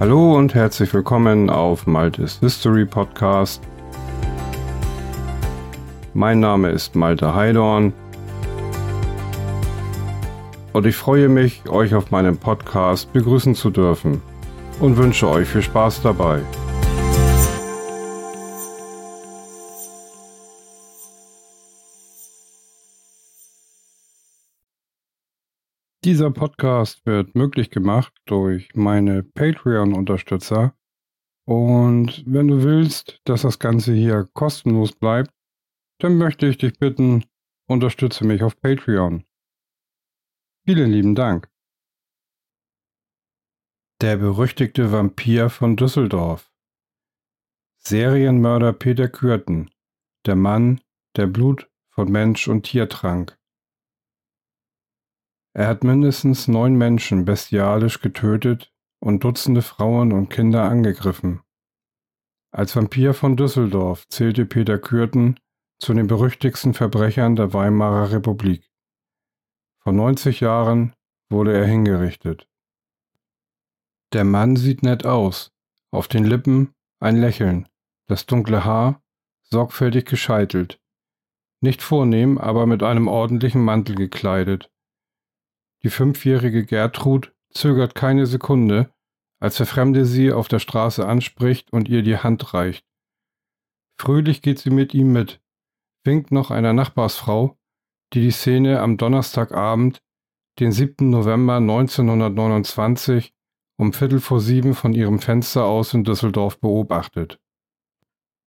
Hallo und herzlich willkommen auf Maltes History Podcast. Mein Name ist Malte Heidorn und ich freue mich, euch auf meinem Podcast begrüßen zu dürfen und wünsche euch viel Spaß dabei. Dieser Podcast wird möglich gemacht durch meine Patreon-Unterstützer. Und wenn du willst, dass das Ganze hier kostenlos bleibt, dann möchte ich dich bitten, unterstütze mich auf Patreon. Vielen lieben Dank. Der berüchtigte Vampir von Düsseldorf. Serienmörder Peter Kürten. Der Mann, der Blut von Mensch und Tier trank. Er hat mindestens neun Menschen bestialisch getötet und Dutzende Frauen und Kinder angegriffen. Als Vampir von Düsseldorf zählte Peter Kürten zu den berüchtigsten Verbrechern der Weimarer Republik. Vor 90 Jahren wurde er hingerichtet. Der Mann sieht nett aus, auf den Lippen ein Lächeln, das dunkle Haar sorgfältig gescheitelt, nicht vornehm, aber mit einem ordentlichen Mantel gekleidet, die fünfjährige Gertrud zögert keine Sekunde, als der Fremde sie auf der Straße anspricht und ihr die Hand reicht. Fröhlich geht sie mit ihm mit, winkt noch einer Nachbarsfrau, die die Szene am Donnerstagabend, den 7. November 1929, um Viertel vor sieben von ihrem Fenster aus in Düsseldorf beobachtet.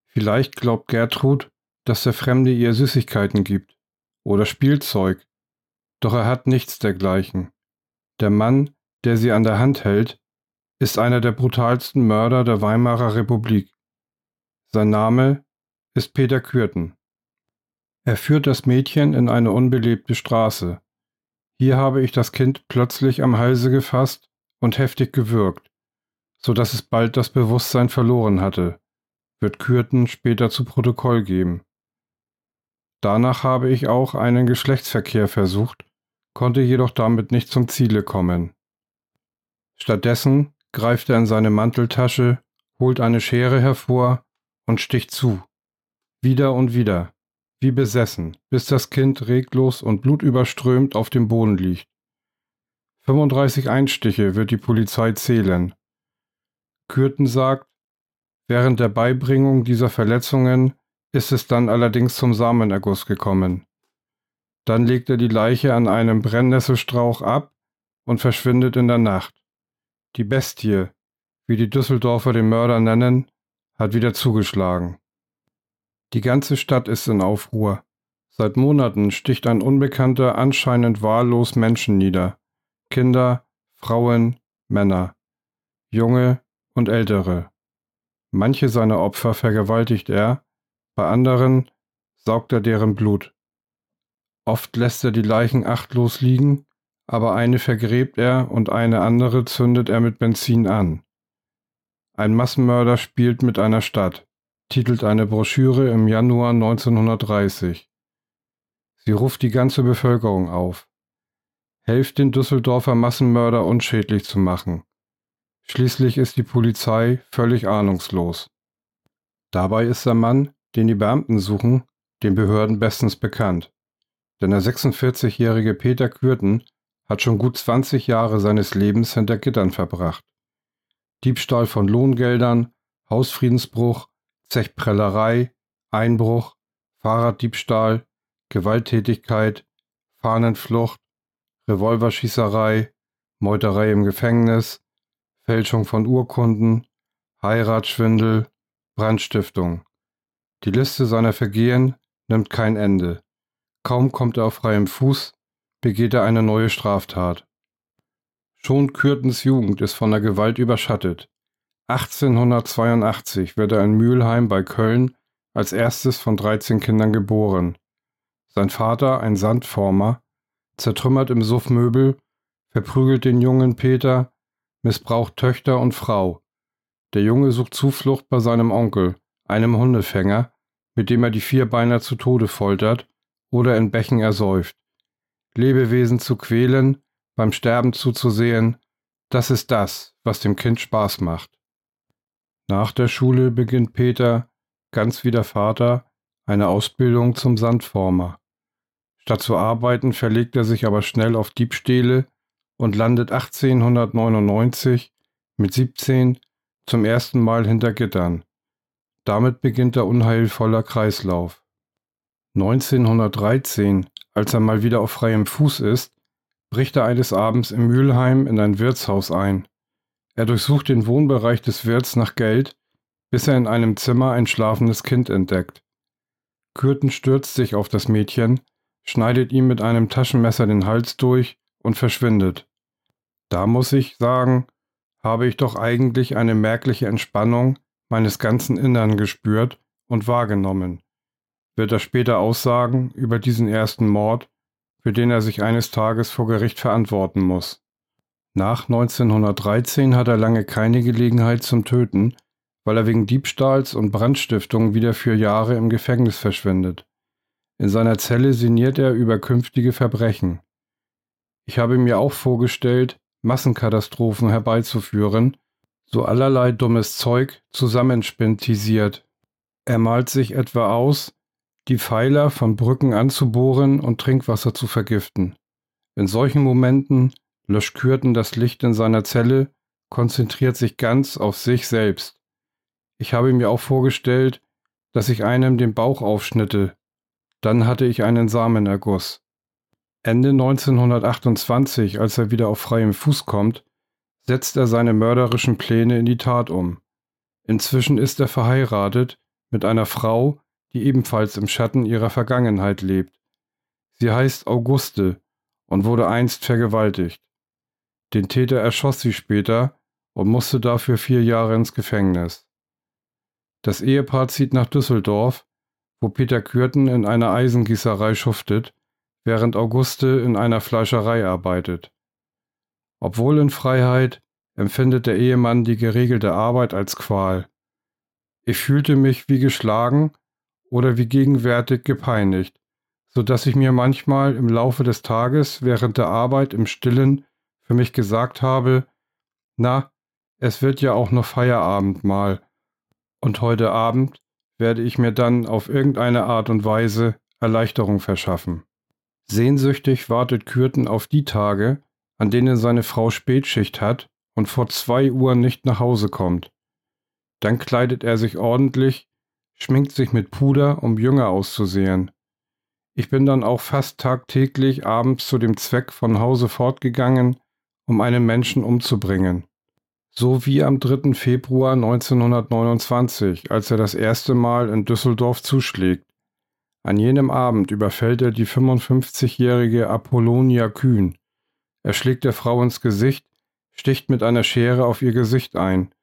Vielleicht glaubt Gertrud, dass der Fremde ihr Süßigkeiten gibt oder Spielzeug doch er hat nichts dergleichen. Der Mann, der sie an der Hand hält, ist einer der brutalsten Mörder der Weimarer Republik. Sein Name ist Peter Kürten. Er führt das Mädchen in eine unbelebte Straße. Hier habe ich das Kind plötzlich am Halse gefasst und heftig gewürgt, so dass es bald das Bewusstsein verloren hatte, wird Kürten später zu Protokoll geben. Danach habe ich auch einen Geschlechtsverkehr versucht konnte jedoch damit nicht zum Ziele kommen. Stattdessen greift er in seine Manteltasche, holt eine Schere hervor und sticht zu. Wieder und wieder, wie besessen, bis das Kind reglos und blutüberströmt auf dem Boden liegt. 35 Einstiche wird die Polizei zählen. Kürten sagt, während der Beibringung dieser Verletzungen ist es dann allerdings zum Samenerguss gekommen. Dann legt er die Leiche an einem Brennnesselstrauch ab und verschwindet in der Nacht. Die Bestie, wie die Düsseldorfer den Mörder nennen, hat wieder zugeschlagen. Die ganze Stadt ist in Aufruhr. Seit Monaten sticht ein Unbekannter anscheinend wahllos Menschen nieder. Kinder, Frauen, Männer, junge und ältere. Manche seiner Opfer vergewaltigt er, bei anderen saugt er deren Blut. Oft lässt er die Leichen achtlos liegen, aber eine vergräbt er und eine andere zündet er mit Benzin an. Ein Massenmörder spielt mit einer Stadt, titelt eine Broschüre im Januar 1930. Sie ruft die ganze Bevölkerung auf. Helft den Düsseldorfer Massenmörder unschädlich zu machen. Schließlich ist die Polizei völlig ahnungslos. Dabei ist der Mann, den die Beamten suchen, den Behörden bestens bekannt denn der 46-jährige Peter Kürten hat schon gut 20 Jahre seines Lebens hinter Gittern verbracht. Diebstahl von Lohngeldern, Hausfriedensbruch, Zechprellerei, Einbruch, Fahrraddiebstahl, Gewalttätigkeit, Fahnenflucht, Revolverschießerei, Meuterei im Gefängnis, Fälschung von Urkunden, Heiratsschwindel, Brandstiftung. Die Liste seiner Vergehen nimmt kein Ende. Kaum kommt er auf freiem Fuß, begeht er eine neue Straftat. Schon Kürtens Jugend ist von der Gewalt überschattet. 1882 wird er in Mülheim bei Köln als erstes von 13 Kindern geboren. Sein Vater, ein Sandformer, zertrümmert im Suff Möbel, verprügelt den jungen Peter, missbraucht Töchter und Frau. Der Junge sucht Zuflucht bei seinem Onkel, einem Hundefänger, mit dem er die Vierbeiner zu Tode foltert oder in Bächen ersäuft. Lebewesen zu quälen, beim Sterben zuzusehen, Das ist das, was dem Kind Spaß macht. Nach der Schule beginnt Peter, ganz wie der Vater, eine Ausbildung zum Sandformer. Statt zu arbeiten verlegt er sich aber schnell auf Diebstähle und landet 1899 mit 17 zum ersten Mal hinter Gittern. Damit beginnt der unheilvoller Kreislauf. 1913, als er mal wieder auf freiem Fuß ist, bricht er eines Abends in Mülheim in ein Wirtshaus ein. Er durchsucht den Wohnbereich des Wirts nach Geld, bis er in einem Zimmer ein schlafendes Kind entdeckt. Kürten stürzt sich auf das Mädchen, schneidet ihm mit einem Taschenmesser den Hals durch und verschwindet. Da muss ich sagen, habe ich doch eigentlich eine merkliche Entspannung meines ganzen Innern gespürt und wahrgenommen, wird er später aussagen über diesen ersten Mord, für den er sich eines Tages vor Gericht verantworten muss. Nach 1913 hat er lange keine Gelegenheit zum Töten, weil er wegen Diebstahls und Brandstiftung wieder für Jahre im Gefängnis verschwindet. In seiner Zelle sinniert er über künftige Verbrechen. Ich habe mir auch vorgestellt, Massenkatastrophen herbeizuführen, so allerlei dummes Zeug zusammenspintisiert. Er malt sich etwa aus, die Pfeiler von Brücken anzubohren und Trinkwasser zu vergiften. In solchen Momenten löscht Kürten das Licht in seiner Zelle, konzentriert sich ganz auf sich selbst. Ich habe mir auch vorgestellt, dass ich einem den Bauch aufschnitte. Dann hatte ich einen Samenerguss. Ende 1928, als er wieder auf freiem Fuß kommt, setzt er seine mörderischen Pläne in die Tat um. Inzwischen ist er verheiratet mit einer Frau, die ebenfalls im Schatten ihrer Vergangenheit lebt. Sie heißt Auguste und wurde einst vergewaltigt. Den Täter erschoss sie später und musste dafür vier Jahre ins Gefängnis. Das Ehepaar zieht nach Düsseldorf, wo Peter Kürten in einer Eisengießerei schuftet während Auguste in einer Fleischerei arbeitet. Obwohl in Freiheit, empfindet der Ehemann die geregelte Arbeit als Qual. Ich fühlte mich wie geschlagen oder wie gegenwärtig gepeinigt, so dass ich mir manchmal im Laufe des Tages während der Arbeit im Stillen für mich gesagt habe, na, es wird ja auch noch Feierabend mal, und heute Abend werde ich mir dann auf irgendeine Art und Weise Erleichterung verschaffen. Sehnsüchtig wartet Kürten auf die Tage, an denen seine Frau Spätschicht hat und vor zwei Uhr nicht nach Hause kommt. Dann kleidet er sich ordentlich, schminkt sich mit Puder, um jünger auszusehen. Ich bin dann auch fast tagtäglich abends zu dem Zweck von Hause fortgegangen, um einen Menschen umzubringen. So wie am 3. Februar 1929, als er das erste Mal in Düsseldorf zuschlägt. An jenem Abend überfällt er die 55-jährige Apollonia Kühn. Er schlägt der Frau ins Gesicht, sticht mit einer Schere auf ihr Gesicht ein,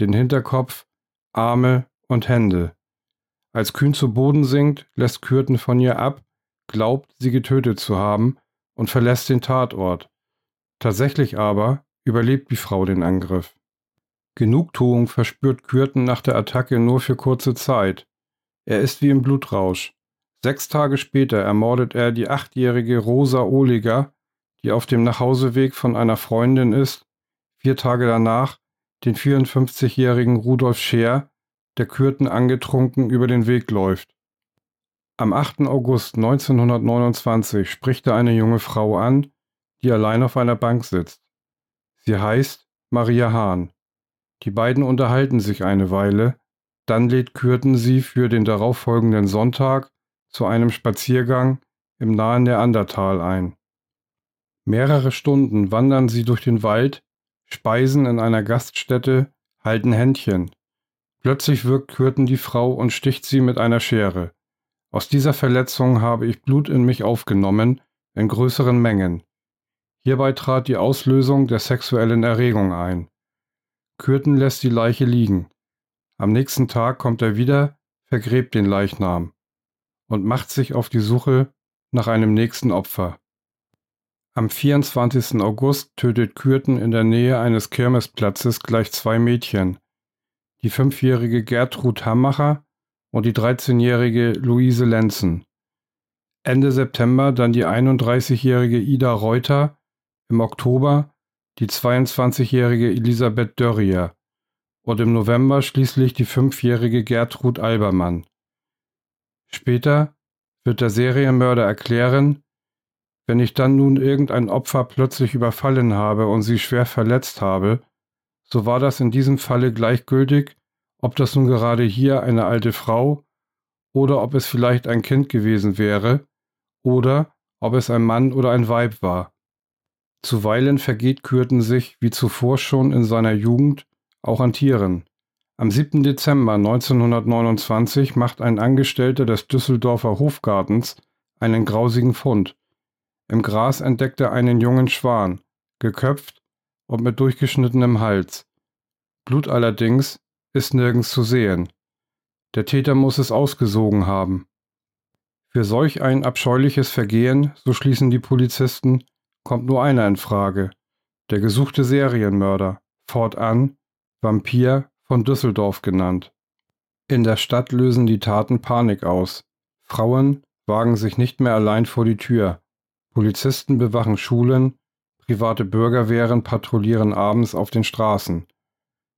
den Hinterkopf, Arme und Hände. Als Kühn zu Boden sinkt, lässt Kürten von ihr ab, glaubt, sie getötet zu haben und verlässt den Tatort. Tatsächlich aber überlebt die Frau den Angriff. Genugtuung verspürt Kürten nach der Attacke nur für kurze Zeit. Er ist wie im Blutrausch. Sechs Tage später ermordet er die achtjährige Rosa Ohliger, die auf dem Nachhauseweg von einer Freundin ist, vier Tage danach den 54-jährigen Rudolf Scheer, der Kürten angetrunken über den Weg läuft. Am 8. August 1929 spricht er eine junge Frau an, die allein auf einer Bank sitzt. Sie heißt Maria Hahn. Die beiden unterhalten sich eine Weile, dann lädt Kürten sie für den darauffolgenden Sonntag zu einem Spaziergang im nahen Neandertal ein. Mehrere Stunden wandern sie durch den Wald, speisen in einer Gaststätte, halten Händchen. Plötzlich wirkt Kürten die Frau und sticht sie mit einer Schere. Aus dieser Verletzung habe ich Blut in mich aufgenommen, in größeren Mengen. Hierbei trat die Auslösung der sexuellen Erregung ein. Kürten lässt die Leiche liegen. Am nächsten Tag kommt er wieder, vergräbt den Leichnam und macht sich auf die Suche nach einem nächsten Opfer. Am 24. August tötet Kürten in der Nähe eines Kirmesplatzes gleich zwei Mädchen, die fünfjährige Gertrud Hammacher und die 13-jährige Luise Lenzen. Ende September dann die 31-jährige Ida Reuter, im Oktober die 22-jährige Elisabeth Dörrier und im November schließlich die fünfjährige Gertrud Albermann. Später wird der Serienmörder erklären, wenn ich dann nun irgendein Opfer plötzlich überfallen habe und sie schwer verletzt habe, so war das in diesem Falle gleichgültig, ob das nun gerade hier eine alte Frau oder ob es vielleicht ein Kind gewesen wäre oder ob es ein Mann oder ein Weib war. Zuweilen vergeht Kürten sich, wie zuvor schon in seiner Jugend, auch an Tieren. Am 7. Dezember 1929 macht ein Angestellter des Düsseldorfer Hofgartens einen grausigen Fund. Im Gras entdeckt er einen jungen Schwan, geköpft und mit durchgeschnittenem Hals. Blut allerdings ist nirgends zu sehen. Der Täter muss es ausgesogen haben. Für solch ein abscheuliches Vergehen, so schließen die Polizisten, kommt nur einer in Frage, der gesuchte Serienmörder, fortan Vampir von Düsseldorf genannt. In der Stadt lösen die Taten Panik aus. Frauen wagen sich nicht mehr allein vor die Tür. Polizisten bewachen Schulen, private Bürgerwehren patrouillieren abends auf den Straßen.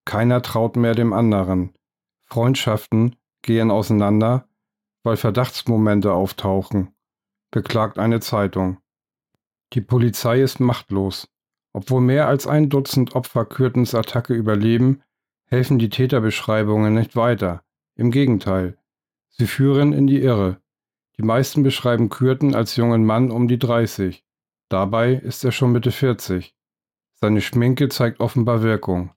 Keiner traut mehr dem anderen. Freundschaften gehen auseinander, weil Verdachtsmomente auftauchen, beklagt eine Zeitung. Die Polizei ist machtlos. Obwohl mehr als ein Dutzend Opfer Kürtens Attacke überleben, helfen die Täterbeschreibungen nicht weiter. Im Gegenteil. Sie führen in die Irre. Die meisten beschreiben Kürten als jungen Mann um die 30. Dabei ist er schon Mitte 40. Seine Schminke zeigt offenbar Wirkung.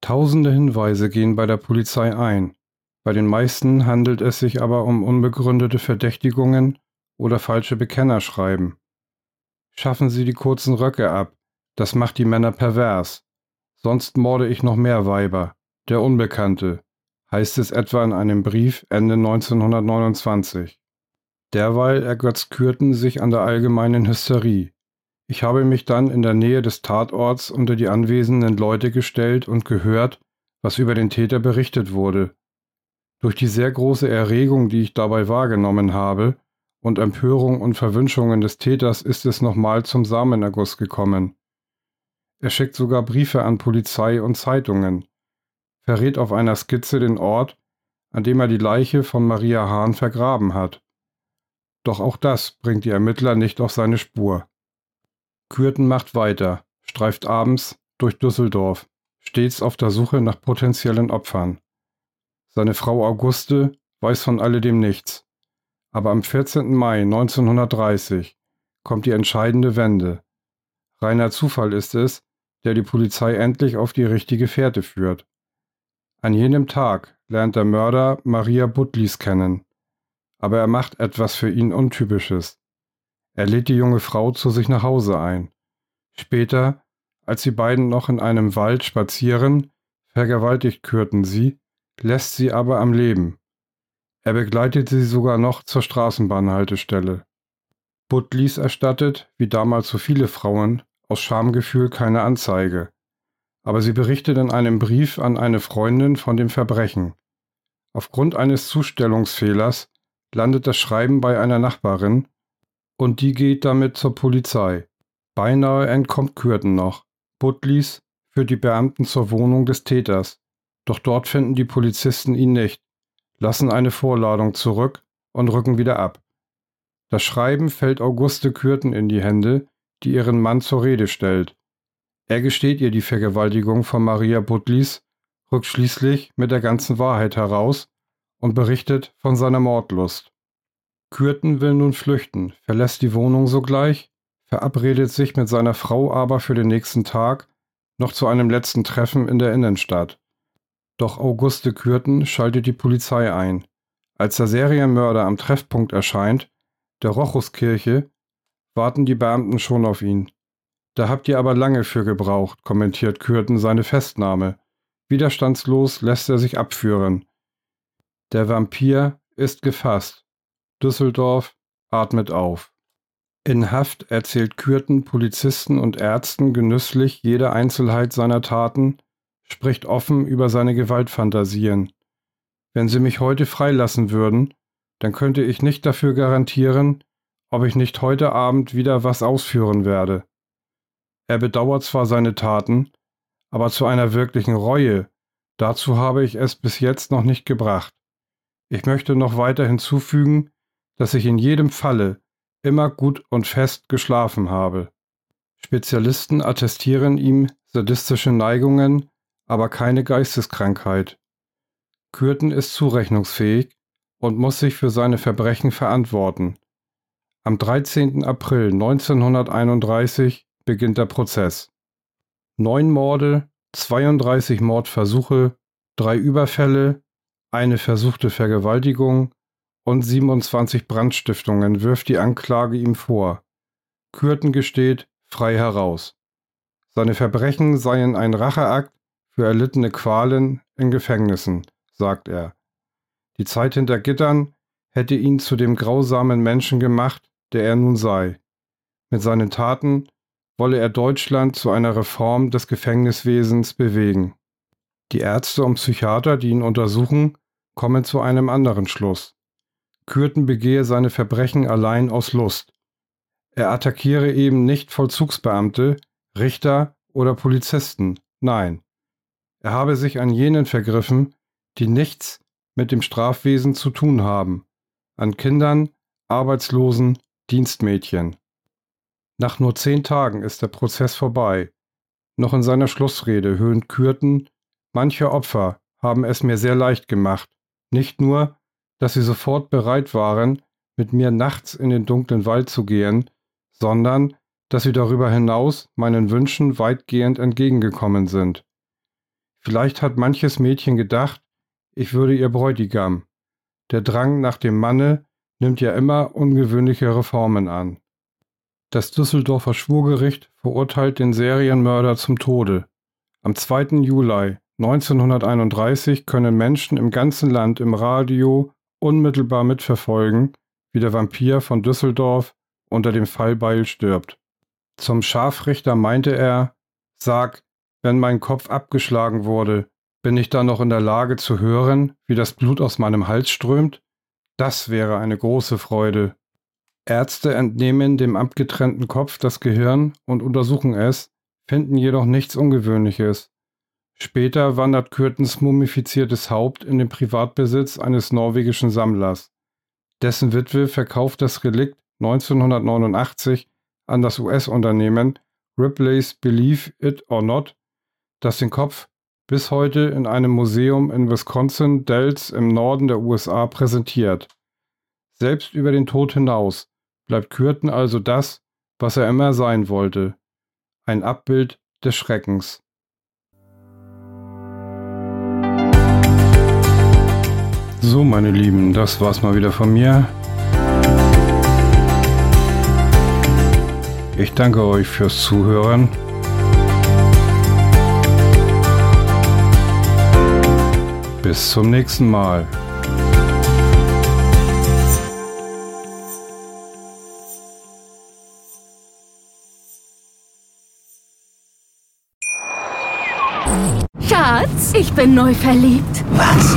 Tausende Hinweise gehen bei der Polizei ein. Bei den meisten handelt es sich aber um unbegründete Verdächtigungen oder falsche Bekennerschreiben. Schaffen Sie die kurzen Röcke ab, das macht die Männer pervers. Sonst morde ich noch mehr Weiber. Der Unbekannte, heißt es etwa in einem Brief Ende 1929. Derweil ergötzt Kürten sich an der allgemeinen Hysterie. Ich habe mich dann in der Nähe des Tatorts unter die anwesenden Leute gestellt und gehört, was über den Täter berichtet wurde. Durch die sehr große Erregung, die ich dabei wahrgenommen habe, und Empörung und Verwünschungen des Täters ist es nochmal zum Samenerguss gekommen. Er schickt sogar Briefe an Polizei und Zeitungen, verrät auf einer Skizze den Ort, an dem er die Leiche von Maria Hahn vergraben hat. Doch auch das bringt die Ermittler nicht auf seine Spur. Kürten macht weiter, streift abends durch Düsseldorf, stets auf der Suche nach potenziellen Opfern. Seine Frau Auguste weiß von alledem nichts. Aber am 14. Mai 1930 kommt die entscheidende Wende. Reiner Zufall ist es, der die Polizei endlich auf die richtige Fährte führt. An jenem Tag lernt der Mörder Maria Butlis kennen, aber er macht etwas für ihn Untypisches. Er lädt die junge Frau zu sich nach Hause ein. Später, als die beiden noch in einem Wald spazieren, vergewaltigt Kürten sie, lässt sie aber am Leben. Er begleitet sie sogar noch zur Straßenbahnhaltestelle. Butlis erstattet, wie damals so viele Frauen, aus Schamgefühl keine Anzeige, aber sie berichtet in einem Brief an eine Freundin von dem Verbrechen. Aufgrund eines Zustellungsfehlers landet das Schreiben bei einer Nachbarin und die geht damit zur Polizei. Beinahe entkommt Kürten noch. Butlis führt die Beamten zur Wohnung des Täters, doch dort finden die Polizisten ihn nicht, lassen eine Vorladung zurück und rücken wieder ab. Das Schreiben fällt Auguste Kürten in die Hände, die ihren Mann zur Rede stellt. Er gesteht ihr die Vergewaltigung von Maria Butlis, rückt schließlich mit der ganzen Wahrheit heraus und berichtet von seiner Mordlust. Kürten will nun flüchten, verlässt die Wohnung sogleich, verabredet sich mit seiner Frau aber für den nächsten Tag noch zu einem letzten Treffen in der Innenstadt. Doch Auguste Kürten schaltet die Polizei ein. Als der Serienmörder am Treffpunkt erscheint, der Rochuskirche, warten die Beamten schon auf ihn. Da habt ihr aber lange für gebraucht, kommentiert Kürten seine Festnahme. Widerstandslos lässt er sich abführen. Der Vampir ist gefasst. Düsseldorf atmet auf. In Haft erzählt Kürten Polizisten und Ärzten genüsslich jede Einzelheit seiner Taten, spricht offen über seine Gewaltfantasien. Wenn Sie mich heute freilassen würden, dann könnte ich nicht dafür garantieren, ob ich nicht heute Abend wieder was ausführen werde. Er bedauert zwar seine Taten, aber zu einer wirklichen Reue, dazu habe ich es bis jetzt noch nicht gebracht. Ich möchte noch weiter hinzufügen, dass ich in jedem Falle immer gut und fest geschlafen habe. Spezialisten attestieren ihm sadistische Neigungen, aber keine Geisteskrankheit. Kürten ist zurechnungsfähig und muss sich für seine Verbrechen verantworten. Am 13. April 1931 beginnt der Prozess. Neun Morde, 32 Mordversuche, drei Überfälle, eine versuchte Vergewaltigung und 27 Brandstiftungen wirft die Anklage ihm vor. Kürten gesteht frei heraus. Seine Verbrechen seien ein Racheakt für erlittene Qualen in Gefängnissen, sagt er. Die Zeit hinter Gittern hätte ihn zu dem grausamen Menschen gemacht, der er nun sei. Mit seinen Taten wolle er Deutschland zu einer Reform des Gefängniswesens bewegen. Die Ärzte und Psychiater, die ihn untersuchen, kommen zu einem anderen Schluss. Kürten begehe seine Verbrechen allein aus Lust. Er attackiere eben nicht Vollzugsbeamte, Richter oder Polizisten, nein. Er habe sich an jenen vergriffen, die nichts mit dem Strafwesen zu tun haben, an Kindern, Arbeitslosen, Dienstmädchen. Nach nur zehn Tagen ist der Prozess vorbei. Noch in seiner Schlussrede höhnt Kürten, manche Opfer haben es mir sehr leicht gemacht, nicht nur, dass sie sofort bereit waren, mit mir nachts in den dunklen Wald zu gehen, sondern dass sie darüber hinaus meinen Wünschen weitgehend entgegengekommen sind. Vielleicht hat manches Mädchen gedacht, ich würde ihr Bräutigam. Der Drang nach dem Manne nimmt ja immer ungewöhnlichere Formen an. Das Düsseldorfer Schwurgericht verurteilt den Serienmörder zum Tode. Am 2. Juli 1931 können Menschen im ganzen Land im Radio unmittelbar mitverfolgen, wie der Vampir von Düsseldorf unter dem Fallbeil stirbt. Zum Scharfrichter meinte er, sag, wenn mein Kopf abgeschlagen wurde, bin ich dann noch in der Lage zu hören, wie das Blut aus meinem Hals strömt? Das wäre eine große Freude. Ärzte entnehmen dem abgetrennten Kopf das Gehirn und untersuchen es, finden jedoch nichts Ungewöhnliches. Später wandert Kürtens mumifiziertes Haupt in den Privatbesitz eines norwegischen Sammlers. Dessen Witwe verkauft das Relikt 1989 an das US-Unternehmen Ripley's Believe It or Not, das den Kopf bis heute in einem Museum in Wisconsin Dells im Norden der USA präsentiert. Selbst über den Tod hinaus bleibt Kürten also das, was er immer sein wollte, ein Abbild des Schreckens. So, meine Lieben, das war's mal wieder von mir. Ich danke euch fürs Zuhören. Bis zum nächsten Mal. Schatz, ich bin neu verliebt. Was?